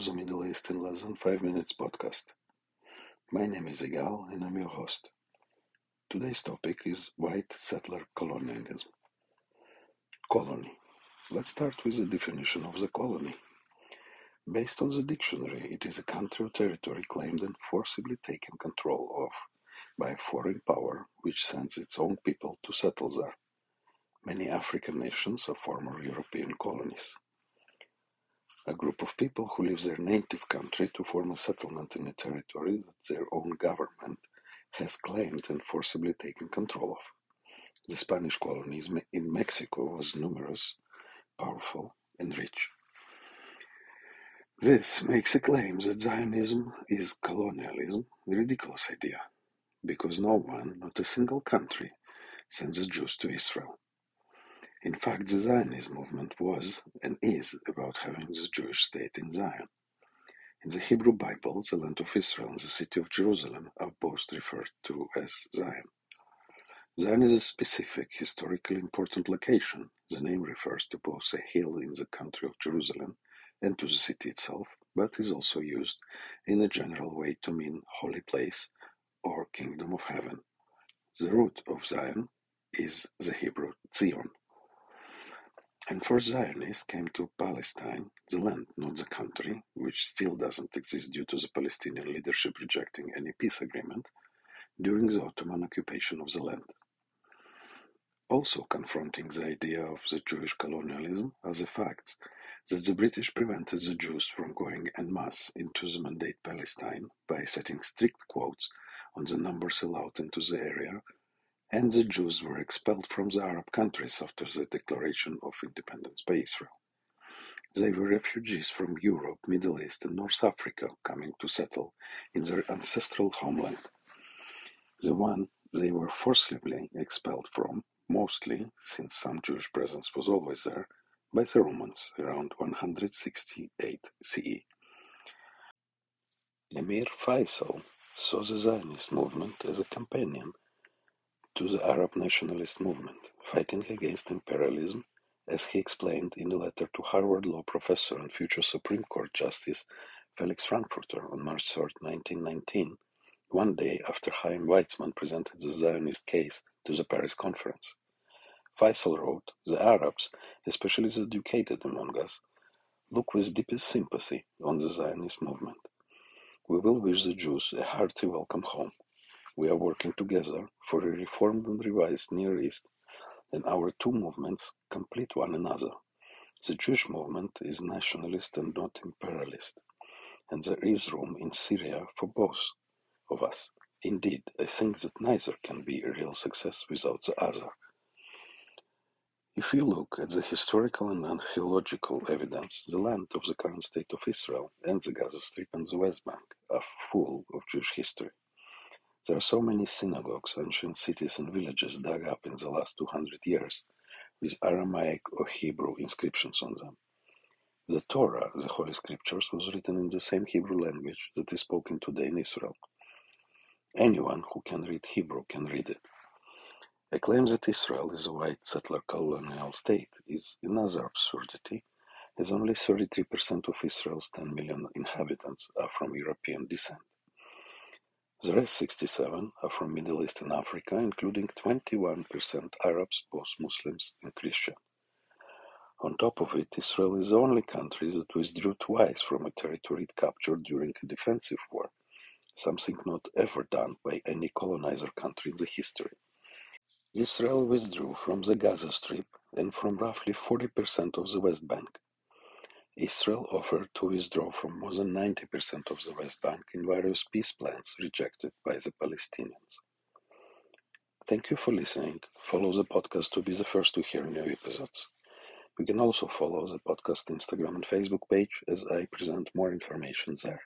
Zionist in Less Than 5 Minutes podcast. My name is Igal and I'm your host. Today's topic is white settler colonialism. Colony. Let's start with the definition of the colony. Based on the dictionary, it is a country or territory claimed and forcibly taken control of by a foreign power which sends its own people to settle there. Many African nations are former European colonies a group of people who leave their native country to form a settlement in a territory that their own government has claimed and forcibly taken control of. The Spanish colonies in Mexico was numerous, powerful, and rich. This makes a claim that Zionism is colonialism a ridiculous idea, because no one, not a single country, sends the Jews to Israel. In fact, the Zionist movement was and is about having the Jewish state in Zion. In the Hebrew Bible, the land of Israel and the city of Jerusalem are both referred to as Zion. Zion is a specific, historically important location. The name refers to both a hill in the country of Jerusalem and to the city itself, but is also used in a general way to mean holy place or kingdom of heaven. The root of Zion is the Hebrew Zion, and first Zionists came to Palestine, the land, not the country, which still doesn't exist due to the Palestinian leadership rejecting any peace agreement, during the Ottoman occupation of the land. Also confronting the idea of the Jewish colonialism are the facts that the British prevented the Jews from going en masse into the Mandate Palestine by setting strict quotas on the numbers allowed into the area and the Jews were expelled from the Arab countries after the declaration of independence by Israel. They were refugees from Europe, Middle East, and North Africa coming to settle in their ancestral homeland. The one they were forcibly expelled from, mostly, since some Jewish presence was always there, by the Romans around 168 CE. Emir Faisal saw the Zionist movement as a companion to the Arab nationalist movement, fighting against imperialism, as he explained in a letter to Harvard law professor and future Supreme Court Justice Felix Frankfurter on March 3, 1919, one day after Chaim Weizmann presented the Zionist case to the Paris Conference. Faisal wrote, The Arabs, especially the educated among us, look with deepest sympathy on the Zionist movement. We will wish the Jews a hearty welcome home. We are working together for a reformed and revised Near East, and our two movements complete one another. The Jewish movement is nationalist and not imperialist, and there is room in Syria for both of us. Indeed, I think that neither can be a real success without the other. If you look at the historical and archaeological evidence, the land of the current state of Israel and the Gaza Strip and the West Bank are full of Jewish history. There are so many synagogues, ancient cities and villages dug up in the last two hundred years, with Aramaic or Hebrew inscriptions on them. The Torah, the Holy Scriptures, was written in the same Hebrew language that is spoken today in Israel. Anyone who can read Hebrew can read it. A claim that Israel is a white settler colonial state is another absurdity, as only 33% of Israel's 10 million inhabitants are from European descent. The rest sixty-seven are from Middle East and Africa, including twenty-one percent Arabs, both Muslims and Christian. On top of it, Israel is the only country that withdrew twice from a territory it captured during a defensive war, something not ever done by any colonizer country in the history. Israel withdrew from the Gaza Strip and from roughly 40% of the West Bank. Israel offered to withdraw from more than ninety percent of the West Bank in various peace plans rejected by the Palestinians. Thank you for listening. Follow the podcast to be the first to hear new episodes. You can also follow the podcast Instagram and Facebook page as I present more information there.